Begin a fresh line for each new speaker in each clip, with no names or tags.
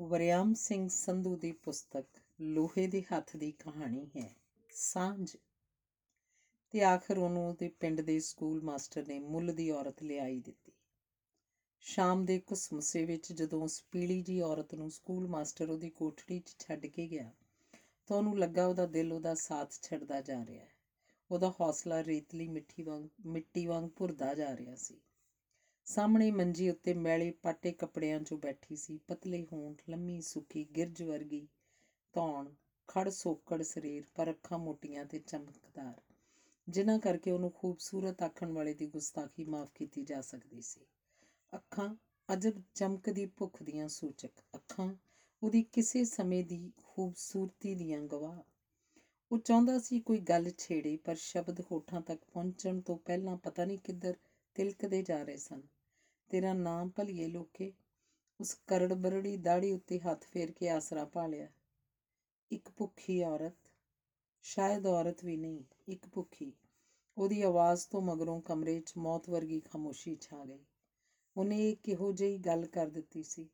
ਵਰਿਆਮ ਸਿੰਘ ਸੰਧੂ ਦੀ ਪੁਸਤਕ ਲੋਹੇ ਦੇ ਹੱਥ ਦੀ ਕਹਾਣੀ ਹੈ। ਸਾਂਝ। ਤੇ ਆਖਰ ਉਹਨੂੰ ਉਹਦੇ ਪਿੰਡ ਦੇ ਸਕੂਲ ਮਾਸਟਰ ਨੇ ਮੁੱਲ ਦੀ ਔਰਤ ਲਿਆਈ ਦਿੱਤੀ। ਸ਼ਾਮ ਦੇ ਕੁਸਮਸੇ ਵਿੱਚ ਜਦੋਂ ਉਸ ਪੀਲੀ ਜੀ ਔਰਤ ਨੂੰ ਸਕੂਲ ਮਾਸਟਰ ਉਹਦੀ ਕੋਠੜੀ 'ਚ ਛੱਡ ਕੇ ਗਿਆ, ਤਾਂ ਉਹਨੂੰ ਲੱਗਾ ਉਹਦਾ ਦਿਲ ਉਹਦਾ ਸਾਥ ਛੱਡਦਾ ਜਾ ਰਿਹਾ ਹੈ। ਉਹਦਾ ਹੌਸਲਾ ਰੇਤਲੀ ਮਿੱਠੀ ਵਾਂਗ, ਮਿੱਟੀ ਵਾਂਗ ਭੁਰਦਾ ਜਾ ਰਿਹਾ ਸੀ। ਸਾਹਮਣੇ ਮੰਜੀ ਉੱਤੇ ਮੈਲੇ ਪਾਟੇ ਕੱਪੜਿਆਂ 'ਚੋਂ ਬੈਠੀ ਸੀ, ਪਤਲੇ ਹੋਂਠ, ਲੰਮੀ ਸੁੱਕੀ ਗਿਰਜ ਵਰਗੀ ਧੌਣ, ਖੜ ਸੋਕੜ ਸਰੀਰ, ਪਰ ਅੱਖਾਂ ਮੋਟੀਆਂ ਤੇ ਚਮਕਦਾਰ, ਜਿਨ੍ਹਾਂ ਕਰਕੇ ਉਹਨੂੰ ਖੂਬਸੂਰਤ ਆਖਣ ਵਾਲੇ ਦੀ ਗੁਸਤਾਖੀ ਮਾਫ ਕੀਤੀ ਜਾ ਸਕਦੀ ਸੀ। ਅੱਖਾਂ ਅਜਬ ਚਮਕਦੀ ਭੁੱਖ ਦੀਆਂ ਸੂਚਕ ਅੱਖਾਂ, ਉਹਦੀ ਕਿਸੇ ਸਮੇਂ ਦੀ ਖੂਬਸੂਰਤੀ ਦੀਆਂ ਗਵਾਹ। ਉਹ ਚਾਹੁੰਦਾ ਸੀ ਕੋਈ ਗੱਲ ਛੇੜੇ, ਪਰ ਸ਼ਬਦ ਹੋਠਾਂ ਤੱਕ ਪਹੁੰਚਣ ਤੋਂ ਪਹਿਲਾਂ ਪਤਾ ਨਹੀਂ ਕਿੱਧਰ ਤਿਲਕਦੇ ਜਾ ਰਹੇ ਸਨ। ਤੇਰਾ ਨਾਮ ਭਲੀਏ ਲੋਕੇ, ਉਸ ਕਰੜ ਬਰੜੀ ਦਾੜੀ ਉੱਤੇ ਹੱਥ ਫੇਰ ਕੇ ਆਸਰਾ ਪਾ ਲਿਆ। ਇੱਕ ਭੁੱਖੀ ਔਰਤ, ਸ਼ਾਇਦ ਔਰਤ ਵੀ ਨਹੀਂ, ਇੱਕ ਭੁੱਖੀ। ਉਹਦੀ ਆਵਾਜ਼ ਤੋਂ ਮਗਰੋਂ ਕਮਰੇ 'ਚ ਮੌਤ ਵਰਗੀ ਖਾਮੋਸ਼ੀ ਛਾ ਗਈ। ਉਹਨੇ ਇਹ ਕਿਹੋ ਜਿਹੀ ਗੱਲ ਕਰ ਦਿੱਤੀ ਸੀ?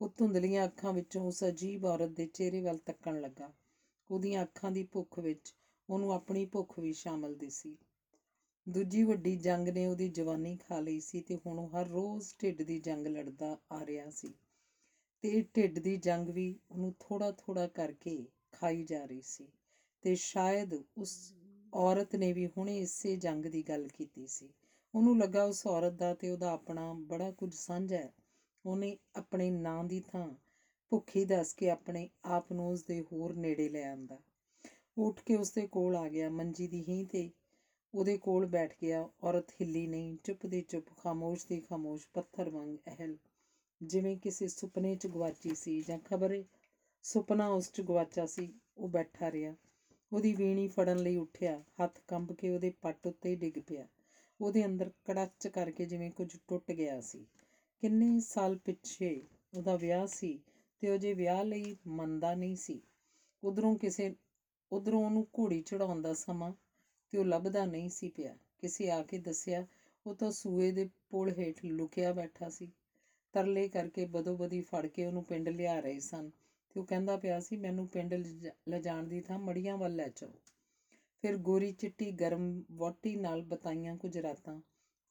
ਉਹ ਧੁੰਦਲੀਆਂ ਅੱਖਾਂ ਵਿੱਚੋਂ ਉਸ ਅਜੀਬ ਔਰਤ ਦੇ ਚਿਹਰੇ ਵੱਲ ਤੱਕਣ ਲੱਗਾ। ਉਹਦੀਆਂ ਅੱਖਾਂ ਦੀ ਭੁੱਖ ਵਿੱਚ ਉਹਨੂੰ ਆਪਣੀ ਭੁੱਖ ਵੀ ਸ਼ਾਮਲ ਦਿਸੀ। ਦੂਜੀ ਵੱਡੀ ਜੰਗ ਨੇ ਉਹਦੀ ਜਵਾਨੀ ਖਾ ਲਈ ਸੀ ਤੇ ਹੁਣ ਉਹ ਹਰ ਰੋਜ਼ ਢਿੱਡ ਦੀ ਜੰਗ ਲੜਦਾ ਆ ਰਿਹਾ ਸੀ। ਤੇ ਇਹ ਢਿੱਡ ਦੀ ਜੰਗ ਵੀ ਉਹਨੂੰ ਥੋੜਾ ਥੋੜਾ ਕਰਕੇ ਖਾਈ ਜਾ ਰਹੀ ਸੀ ਤੇ ਸ਼ਾਇਦ ਉਸ ਔਰਤ ਨੇ ਵੀ ਹੁਣੇ ਇਸੇ ਜੰਗ ਦੀ ਗੱਲ ਕੀਤੀ ਸੀ। ਉਹਨੂੰ ਲੱਗਾ ਉਸ ਔਰਤ ਦਾ ਤੇ ਉਹਦਾ ਆਪਣਾ ਬੜਾ ਕੁਝ ਸਾਂਝਾ ਹੈ। ਉਹਨੇ ਆਪਣੇ ਨਾਂ ਦੀ ਥਾਂ ਭੁੱਖੀ ਦੱਸ ਕੇ ਆਪਣੇ ਆਪ ਨੂੰ ਉਸ ਦੇ ਹੋਰ ਨੇੜੇ ਲੈ ਆਂਦਾ। ਉੱਠ ਕੇ ਉਸ ਦੇ ਕੋਲ ਆ ਗਿਆ ਮੰਜੀ ਦੀ ਹੀ ਤੇ ਉਹਦੇ ਕੋਲ ਬੈਠ ਗਿਆ, ਔਰਤ ਹਿੱਲੀ ਨਹੀਂ, ਚੁੱਪ ਦੀ ਚੁੱਪ, ਖਾਮੋਸ਼ ਦੀ ਖਾਮੋਸ਼, ਪੱਥਰ ਵਾਂਗ ਅਹਲ। ਜਿਵੇਂ ਕਿਸੇ ਸੁਪਨੇ 'ਚ ਗਵਾਚੀ ਸੀ ਜਾਂ ਖਬਰੇ, ਸੁਪਨਾ ਉਸ 'ਚ ਗਵਾਚਾ ਸੀ, ਉਹ ਬੈਠਾ ਰਿਹਾ। ਉਹਦੀ ਵੀਣੀ ਫੜਨ ਲਈ ਉੱਠਿਆ, ਹੱਥ ਕੰਬ ਕੇ ਉਹਦੇ ਪੱਟ ਉੱਤੇ ਡਿੱਗ ਪਿਆ। ਉਹਦੇ ਅੰਦਰ ਕੜਾਚ ਕਰਕੇ ਜਿਵੇਂ ਕੁਝ ਟੁੱਟ ਗਿਆ ਸੀ। ਕਿੰਨੇ ਸਾਲ ਪਿੱਛੇ ਉਹਦਾ ਵਿਆਹ ਸੀ ਤੇ ਉਹ ਜੇ ਵਿਆਹ ਲਈ ਮੰਨਦਾ ਨਹੀਂ ਸੀ। ਉਧਰੋਂ ਕਿਸੇ, ਉਧਰੋਂ ਉਹਨੂੰ ਘੋੜੀ ਚੜਾਉਣ ਦਾ ਸਮਾਂ ਤੇ ਉਹ ਲੱਭਦਾ ਨਹੀਂ ਸੀ ਪਿਆ। ਕਿਸੇ ਆ ਕੇ ਦੱਸਿਆ, ਉਹ ਤਾਂ ਸੂਏ ਦੇ ਪੁਲ ਹੇਠ ਲੁਕਿਆ ਬੈਠਾ ਸੀ। ਤਰਲੇ ਕਰਕੇ ਬਦੋ ਬਦੀ ਫੜ ਕੇ ਉਹਨੂੰ ਪਿੰਡ ਲਿਆ ਰਹੇ ਸਨ ਤੇ ਉਹ ਕਹਿੰਦਾ ਪਿਆ ਸੀ, ਮੈਨੂੰ ਪਿੰਡ ਲਿਜਾਣ ਦੀ ਥਾਂ ਮੜੀਆਂ ਵੱਲ ਲੈ ਜਾਓ। ਫਿਰ ਗੋਰੀ ਚਿੱਟੀ ਗਰਮ ਵੋਟੀ ਨਾਲ ਬਤਾਈਆਂ ਕੁਝ ਰਾਤਾਂ।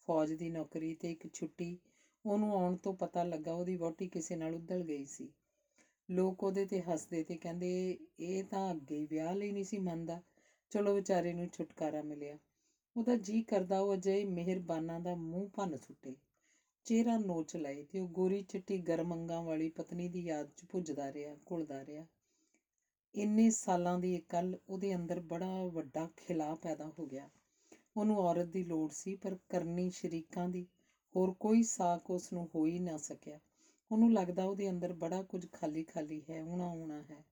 ਫੌਜ ਦੀ ਨੌਕਰੀ ਤੇ ਇੱਕ ਛੁੱਟੀ। ਉਹਨੂੰ ਆਉਣ ਤੋਂ ਪਤਾ ਲੱਗਾ ਉਹਦੀ ਵੋਟੀ ਕਿਸੇ ਨਾਲ ਉਧਲ ਗਈ ਸੀ। ਲੋਕ ਉਹਦੇ ਤੇ ਹੱਸਦੇ ਤੇ ਕਹਿੰਦੇ, ਇਹ ਤਾਂ ਅੱਗੇ ਵਿਆਹ ਲਈ ਨਹੀਂ ਸੀ ਮੰਨਦਾ। ਚਲੋ ਵਿਚਾਰੇ ਨੂੰ ਛੁਟਕਾਰਾ ਮਿਲਿਆ। ਉਹਦਾ ਜੀ ਕਰਦਾ ਉਹ ਅਜੇ ਮਿਹਰਬਾਨਾਂ ਦਾ ਮੂੰਹ ਭੰਨ ਸੁੱਟੇ। ਚਿਹਰਾ ਨੋਚ ਲਏ ਤੇ ਉਹ ਗੋਰੀ ਚਿੱਟੀ ਗਰਮ ਅੰਗਾਂ ਵਾਲੀ ਪਤਨੀ ਦੀ ਯਾਦ 'ਚ ਭੁੱਜਦਾ ਰਿਹਾ, ਘੁਲਦਾ ਰਿਹਾ। ਇੰਨੇ ਸਾਲਾਂ ਦੀ ਕੱਲ ਉਹਦੇ ਅੰਦਰ ਬੜਾ ਵੱਡਾ ਖਿਲਾ ਪੈਦਾ ਹੋ ਗਿਆ। ਉਹਨੂੰ ਔਰਤ ਦੀ ਲੋੜ ਸੀ, ਪਰ ਕਰਨੀ ਸ਼ਰੀਕਾਂ ਦੀ, ਹੋਰ ਕੋਈ ਸਾਕ ਉਸ ਨੂੰ ਹੋ ਹੀ ਨਾ ਸਕਿਆ। ਉਹਨੂੰ ਲੱਗਦਾ ਉਹਦੇ ਅੰਦਰ ਬੜਾ ਕੁਝ ਖਾਲੀ ਖਾਲੀ ਹੈ ਉਣਾ ਉਣਾ ਹੈ।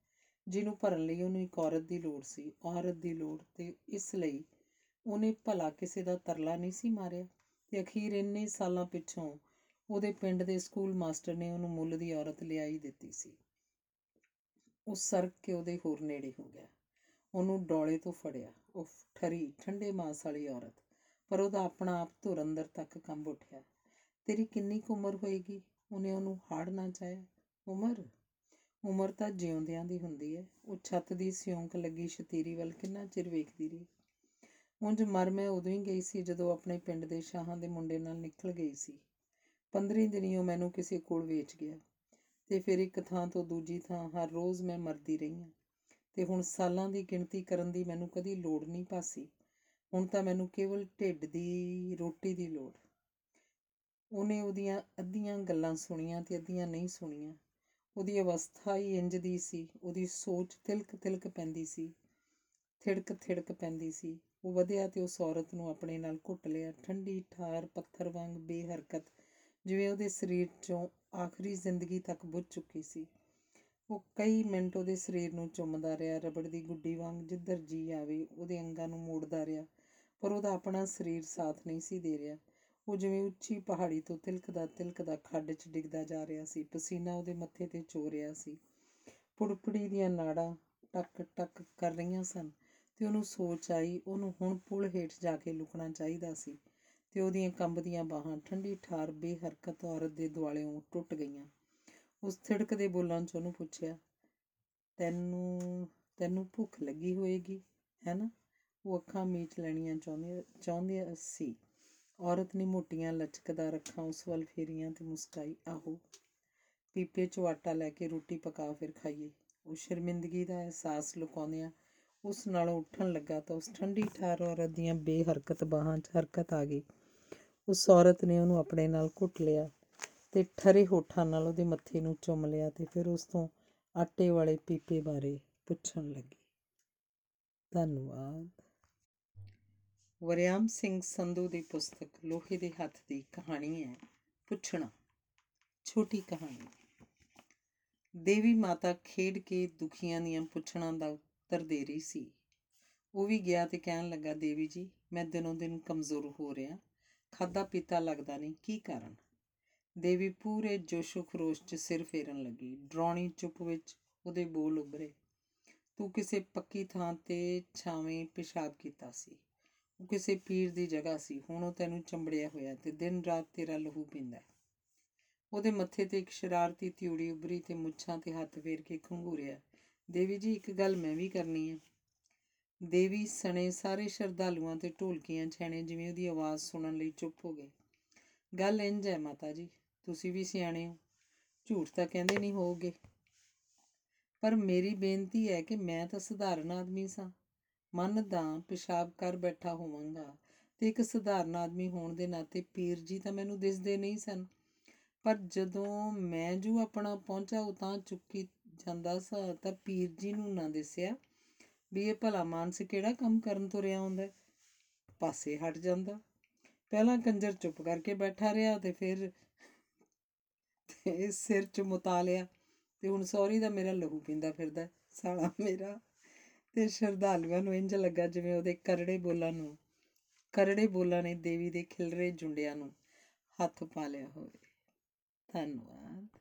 ਜਿਹਨੂੰ ਭਰਨ ਲਈ ਉਹਨੂੰ ਇੱਕ ਔਰਤ ਦੀ ਲੋੜ ਸੀ। ਔਰਤ ਦੀ ਲੋੜ ਤੇ ਇਸ ਲਈ ਉਹਨੇ ਭਲਾ ਕਿਸੇ ਦਾ ਤਰਲਾ ਨਹੀਂ ਸੀ ਮਾਰਿਆ ਤੇ ਅਖੀਰ ਇੰਨੇ ਸਾਲਾਂ ਪਿੱਛੋਂ ਉਹਦੇ ਪਿੰਡ ਦੇ ਸਕੂਲ ਮਾਸਟਰ ਨੇ ਉਹਨੂੰ ਮੁੱਲ ਦੀ ਔਰਤ ਲਿਆਈ ਦਿੱਤੀ ਸੀ। ਉਹ ਸਰਕ ਕੇ ਉਹਦੇ ਹੋਰ ਨੇੜੇ ਹੋ ਗਿਆ। ਉਹਨੂੰ ਡੋਲੇ ਤੋਂ ਫੜਿਆ। ਉਹ ਠਰੀ ਠੰਡੇ ਮਾਸ ਵਾਲੀ ਔਰਤ, ਪਰ ਉਹਦਾ ਆਪਣਾ ਆਪ ਧੁਰ ਅੰਦਰ ਤੱਕ ਕੰਬ ਉੱਠਿਆ। ਤੇਰੀ ਕਿੰਨੀ ਕੁ ਉਮਰ ਹੋਏਗੀ? ਉਹਨੇ ਉਹਨੂੰ ਹਾੜ ਨਾ ਚਾਹਿਆ। ਉਮਰ? ਉਮਰ ਤਾਂ ਜਿਉਂਦਿਆਂ ਦੀ ਹੁੰਦੀ ਹੈ ਉਹ ਛੱਤ ਦੀ ਸਿਉਂਕ ਲੱਗੀ ਸ਼ਤੀਰੀ ਵੱਲ ਕਿੰਨਾ ਚਿਰ ਵੇਖਦੀ ਰਹੀ। ਉਂਝ ਮਰ ਮੈਂ ਉਦੋਂ ਹੀ ਗਈ ਸੀ ਜਦੋਂ ਆਪਣੇ ਪਿੰਡ ਦੇ ਸ਼ਾਹਾਂ ਦੇ ਮੁੰਡੇ ਨਾਲ ਨਿਕਲ ਗਈ ਸੀ। 15 ਦਿਨੀ ਉਹ ਮੈਨੂੰ ਕਿਸੇ ਕੋਲ ਵੇਚ ਗਿਆ ਤੇ ਫਿਰ ਇੱਕ ਥਾਂ ਤੋਂ ਦੂਜੀ ਥਾਂ ਹਰ ਰੋਜ਼ ਮੈਂ ਮਰਦੀ ਰਹੀ ਹਾਂ ਤੇ ਹੁਣ ਸਾਲਾਂ ਦੀ ਗਿਣਤੀ ਕਰਨ ਦੀ ਮੈਨੂੰ ਕਦੀ ਲੋੜ ਨਹੀਂ ਪਾਸੀ। ਹੁਣ ਤਾਂ ਮੈਨੂੰ ਕੇਵਲ ਢਿੱਡ ਦੀ, ਰੋਟੀ ਦੀ ਲੋੜ। ਉਹਨੇ ਉਹਦੀਆਂ ਅੱਧੀਆਂ ਗੱਲਾਂ ਸੁਣੀਆਂ ਤੇ ਅੱਧੀਆਂ ਨਹੀਂ ਸੁਣੀਆਂ। ਉਹਦੀ ਅਵਸਥਾ ਹੀ ਇੰਜ ਦੀ ਸੀ, ਉਹਦੀ ਸੋਚ ਤਿਲਕ ਤਿਲਕ ਪੈਂਦੀ ਸੀ, ਥਿੜਕ ਥਿੜਕ ਪੈਂਦੀ ਸੀ। ਉਹ ਵਧਿਆ ਤੇ ਉਸ ਔਰਤ ਨੂੰ ਆਪਣੇ ਨਾਲ ਘੁੱਟ ਲਿਆ। ਠੰਡੀ ਠਾਰ ਪੱਥਰ ਵਾਂਗ ਬੇਹਰਕਤ, ਜਿਵੇਂ ਉਹਦੇ ਸਰੀਰ 'ਚੋਂ ਆਖਰੀ ਜ਼ਿੰਦਗੀ ਤੱਕ ਬੁੱਝ ਚੁੱਕੀ ਸੀ। ਉਹ ਕਈ ਮਿੰਟ ਉਹਦੇ ਸਰੀਰ ਨੂੰ ਚੁੰਮਦਾ ਰਿਹਾ, ਰਬੜ ਦੀ ਗੁੱਡੀ ਵਾਂਗ ਜਿੱਧਰ ਜੀ ਆਵੇ, ਉਹਦੇ ਅੰਗਾਂ ਨੂੰ ਮੋੜਦਾ ਰਿਹਾ, ਪਰ ਉਹਦਾ ਆਪਣਾ ਸਰੀਰ ਸਾਥ ਨਹੀਂ ਸੀ ਦੇ ਰਿਹਾ। ਉਹ ਜਿਵੇਂ ਉੱਚੀ ਪਹਾੜੀ ਤੋਂ ਤਿਲਕਦਾ ਤਿਲਕਦਾ ਖੱਡ 'ਚ ਡਿੱਗਦਾ ਜਾ ਰਿਹਾ ਸੀ, ਪਸੀਨਾ ਉਹਦੇ ਮੱਥੇ ਤੇ ਚੋ ਰਿਹਾ ਸੀ। ਪੁੜਪੜੀ ਦੀਆਂ ਨਾੜਾਂ ਟਕ ਟਕ ਕਰ ਰਹੀਆਂ ਸਨ ਤੇ ਉਹਨੂੰ ਸੋਚ ਆਈ, ਉਹਨੂੰ ਹੁਣ ਪੁਲ ਹੇਠ ਜਾ ਕੇ ਲੁਕਣਾ ਚਾਹੀਦਾ ਸੀ ਤੇ ਉਹਦੀਆਂ ਕੰਬਦੀਆਂ ਬਾਹਾਂ ਠੰਡੀ ਠਾਰ ਬੇਹਰਕਤ ਔਰਤ ਦੇ ਦੁਆਲਿਓਂ ਟੁੱਟ ਗਈਆਂ। ਉਸ ਥਿੜਕਦੇ ਬੋਲਾਂ 'ਚ ਉਹਨੂੰ ਪੁੱਛਿਆ, ਤੈਨੂੰ ਤੈਨੂੰ ਭੁੱਖ ਲੱਗੀ ਹੋਏਗੀ, ਹੈ ਨਾ? ਉਹ ਅੱਖਾਂ ਮੀਚ ਲੈਣੀਆਂ ਚਾਹੁੰਦੀ ਚਾਹੁੰਦੀ ਸੀ। ਔਰਤ ਨੇ ਮੋਟੀਆਂ ਲਚਕਦਾਰ ਅੱਖਾਂ, ਉਸ ਵੱਲ ਫੇਰੀਆਂ ਤੇ ਮੁਸਕਾਈ, ਆਹੋ, ਪੀਪੇ 'ਚੋਂ ਆਟਾ ਲੈ ਕੇ ਰੋਟੀ ਪਕਾ ਫਿਰ ਖਾਈਏ। ਉਹ ਸ਼ਰਮਿੰਦਗੀ ਦਾ ਅਹਿਸਾਸ ਲੁਕਾਉਂਦਿਆਂ ਉਸ ਨਾਲੋਂ ਉੱਠਣ ਲੱਗਾ ਤਾਂ ਉਸ ਠੰਡੀ ਠਾਰ ਔਰਤ ਦੀਆਂ ਬੇਹਰਕਤ ਬਾਹਾਂ 'ਚ ਹਰਕਤ ਆ ਗਈ। ਉਸ ਔਰਤ ਨੇ ਉਹਨੂੰ ਆਪਣੇ ਨਾਲ ਘੁੱਟ ਲਿਆ ਤੇ ਠਰੇ ਹੋਠਾਂ ਨਾਲ ਉਹਦੇ ਮੱਥੇ ਨੂੰ ਚੁੰਮ ਲਿਆ ਤੇ ਫਿਰ ਉਸ ਤੋਂ ਆਟੇ ਵਾਲੇ ਪੀਪੇ ਬਾਰੇ ਪੁੱਛਣ ਲੱਗੀ। ਧੰਨਵਾਦ। ਵਰਿਆਮ ਸਿੰਘ ਸੰਧੂ ਦੀ ਪੁਸਤਕ ਲੋਹੇ ਦੇ ਹੱਥ ਦੀ ਕਹਾਣੀ ਹੈ, ਪੁੱਛਣਾ, ਛੋਟੀ ਕਹਾਣੀ। ਦੇਵੀ ਮਾਤਾ ਖੇਡ ਕੇ ਦੁਖੀਆਂ ਦੀਆਂ ਪੁੱਛਣਾਂ ਦਾ ਉੱਤਰ ਦੇ ਰਹੀ ਸੀ। ਉਹ ਵੀ ਗਿਆ ਤੇ ਕਹਿਣ ਲੱਗਾ, ਦੇਵੀ ਜੀ, ਮੈਂ ਦਿਨੋਂ ਦਿਨ ਕਮਜ਼ੋਰ ਹੋ ਰਿਹਾ ਖਾਦਾ ਪੀਤਾ ਲੱਗਦਾ ਨਹੀਂ, ਕੀ ਕਾਰਨ? ਦੇਵੀ ਪੂਰੇ ਜੋਸ਼ੋ ਖਰੋਸ਼ 'ਚ ਸਿਰ ਫੇਰਨ ਲੱਗੀ। ਡਰਾਉਣੀ ਚੁੱਪ ਵਿੱਚ ਉਹਦੇ ਬੋਲ ਉਭਰੇ। ਤੂੰ ਕਿਸੇ ਪੱਕੀ ਥਾਂ ਤੇ ਛਾਵੇਂ ਪਿਸ਼ਾਬ ਕੀਤਾ ਸੀ। ਉਹ ਕਿਸੇ ਪੀਰ ਦੀ ਜਗ੍ਹਾ ਸੀ, ਹੁਣ ਉਹ ਤੈਨੂੰ ਚੰਬੜਿਆ ਹੋਇਆ ਤੇ ਦਿਨ ਰਾਤ ਤੇਰਾ ਲਹੂ ਪੀਂਦਾ ਹੈ। ਉਹਦੇ ਮੱਥੇ ਤੇ ਇੱਕ ਸ਼ਰਾਰਤੀ ਤਿਉੜੀ ਉਭਰੀ ਤੇ ਮੁੱਛਾਂ ਤੇ ਹੱਥ ਫੇਰ ਕੇ ਖੰਗੂਰਿਆ, ਦੇਵੀ ਜੀ, ਇੱਕ ਗੱਲ ਮੈਂ ਵੀ ਕਰਨੀ ਹੈ। ਦੇਵੀ ਸਣੇ ਸਾਰੇ ਸ਼ਰਧਾਲੂਆਂ ਤੇ ਢੋਲਕੀਆਂ ਛੈਣੇ ਜਿਵੇਂ ਉਹਦੀ ਆਵਾਜ਼ ਸੁਣਨ ਲਈ ਚੁੱਪ ਹੋ ਗਏ। ਗੱਲ ਇੰਜ ਹੈ ਮਾਤਾ ਜੀ, ਤੁਸੀਂ ਵੀ ਸਿਆਣੇ ਹੋ, ਝੂਠ ਤਾਂ ਕਹਿੰਦੇ ਨਹੀਂ ਹੋਵੋਗੇ। ਪਰ ਮੇਰੀ ਬੇਨਤੀ ਹੈ ਕਿ ਮੈਂ ਤਾਂ ਸਧਾਰਨ ਆਦਮੀ ਸਾਂ। ਮੰਨਦਾ ਪਿਸ਼ਾਬ ਕਰ ਬੈਠਾ ਹੋਵਾਂਗਾ ਤੇ ਇੱਕ ਸਧਾਰਨ ਆਦਮੀ ਹੋਣ ਦੇ ਨਾਤੇ ਪੀਰ ਜੀ ਤਾਂ ਮੈਨੂੰ ਦਿਸਦੇ ਨਹੀਂ ਸਨ। ਪਰ ਜਦੋਂ ਮੈਂ ਜੋ ਆਪਣਾ ਪਹੁੰਚਾ ਉਤਾਂ ਚੁੱਕੀ ਜਾਂਦਾ ਸਾਂ ਤਾਂ ਪੀਰ ਜੀ ਨੂੰ ਨਾ ਦਿਸਿਆ ਵੀ ਇਹ ਭਲਾ ਮਾਨਸ ਕਿਹੜਾ ਕੰਮ ਕਰਨ ਤੁਰਿਆ ਹੁੰਦਾ ਹੈ। ਪਾਸੇ ਹਟ ਜਾਂਦਾ। ਪਹਿਲਾਂ ਕੰਜਰ ਚੁੱਪ ਕਰਕੇ ਬੈਠਾ ਰਿਹਾ ਤੇ ਫਿਰ ਤੇ ਸਿਰ 'ਚ ਮੁਤਾ ਲਿਆ ਤੇ ਹੁਣ ਸੌਰੀ ਦਾ ਮੇਰਾ ਲਹੂ ਪੀਂਦਾ ਫਿਰਦਾ ਹੈ, ਸਾਲਾ ਮੇਰਾ। ਤੇ ਸ਼ਰਧਾਲੂਆਂ ਨੂੰ ਇੰਜ ਲੱਗਾ ਜਿਵੇਂ ਉਹਦੇ ਕਰੜੇ ਬੋਲਾਂ ਨੂੰ, ਕਰੜੇ ਬੋਲਾਂ ਨੇ ਦੇਵੀ ਦੇ ਖਿਲਰੇ ਜੁੰਡਿਆਂ ਨੂੰ ਹੱਥ ਪਾ ਲਿਆ ਹੋਵੇ। ਧੰਨਵਾਦ।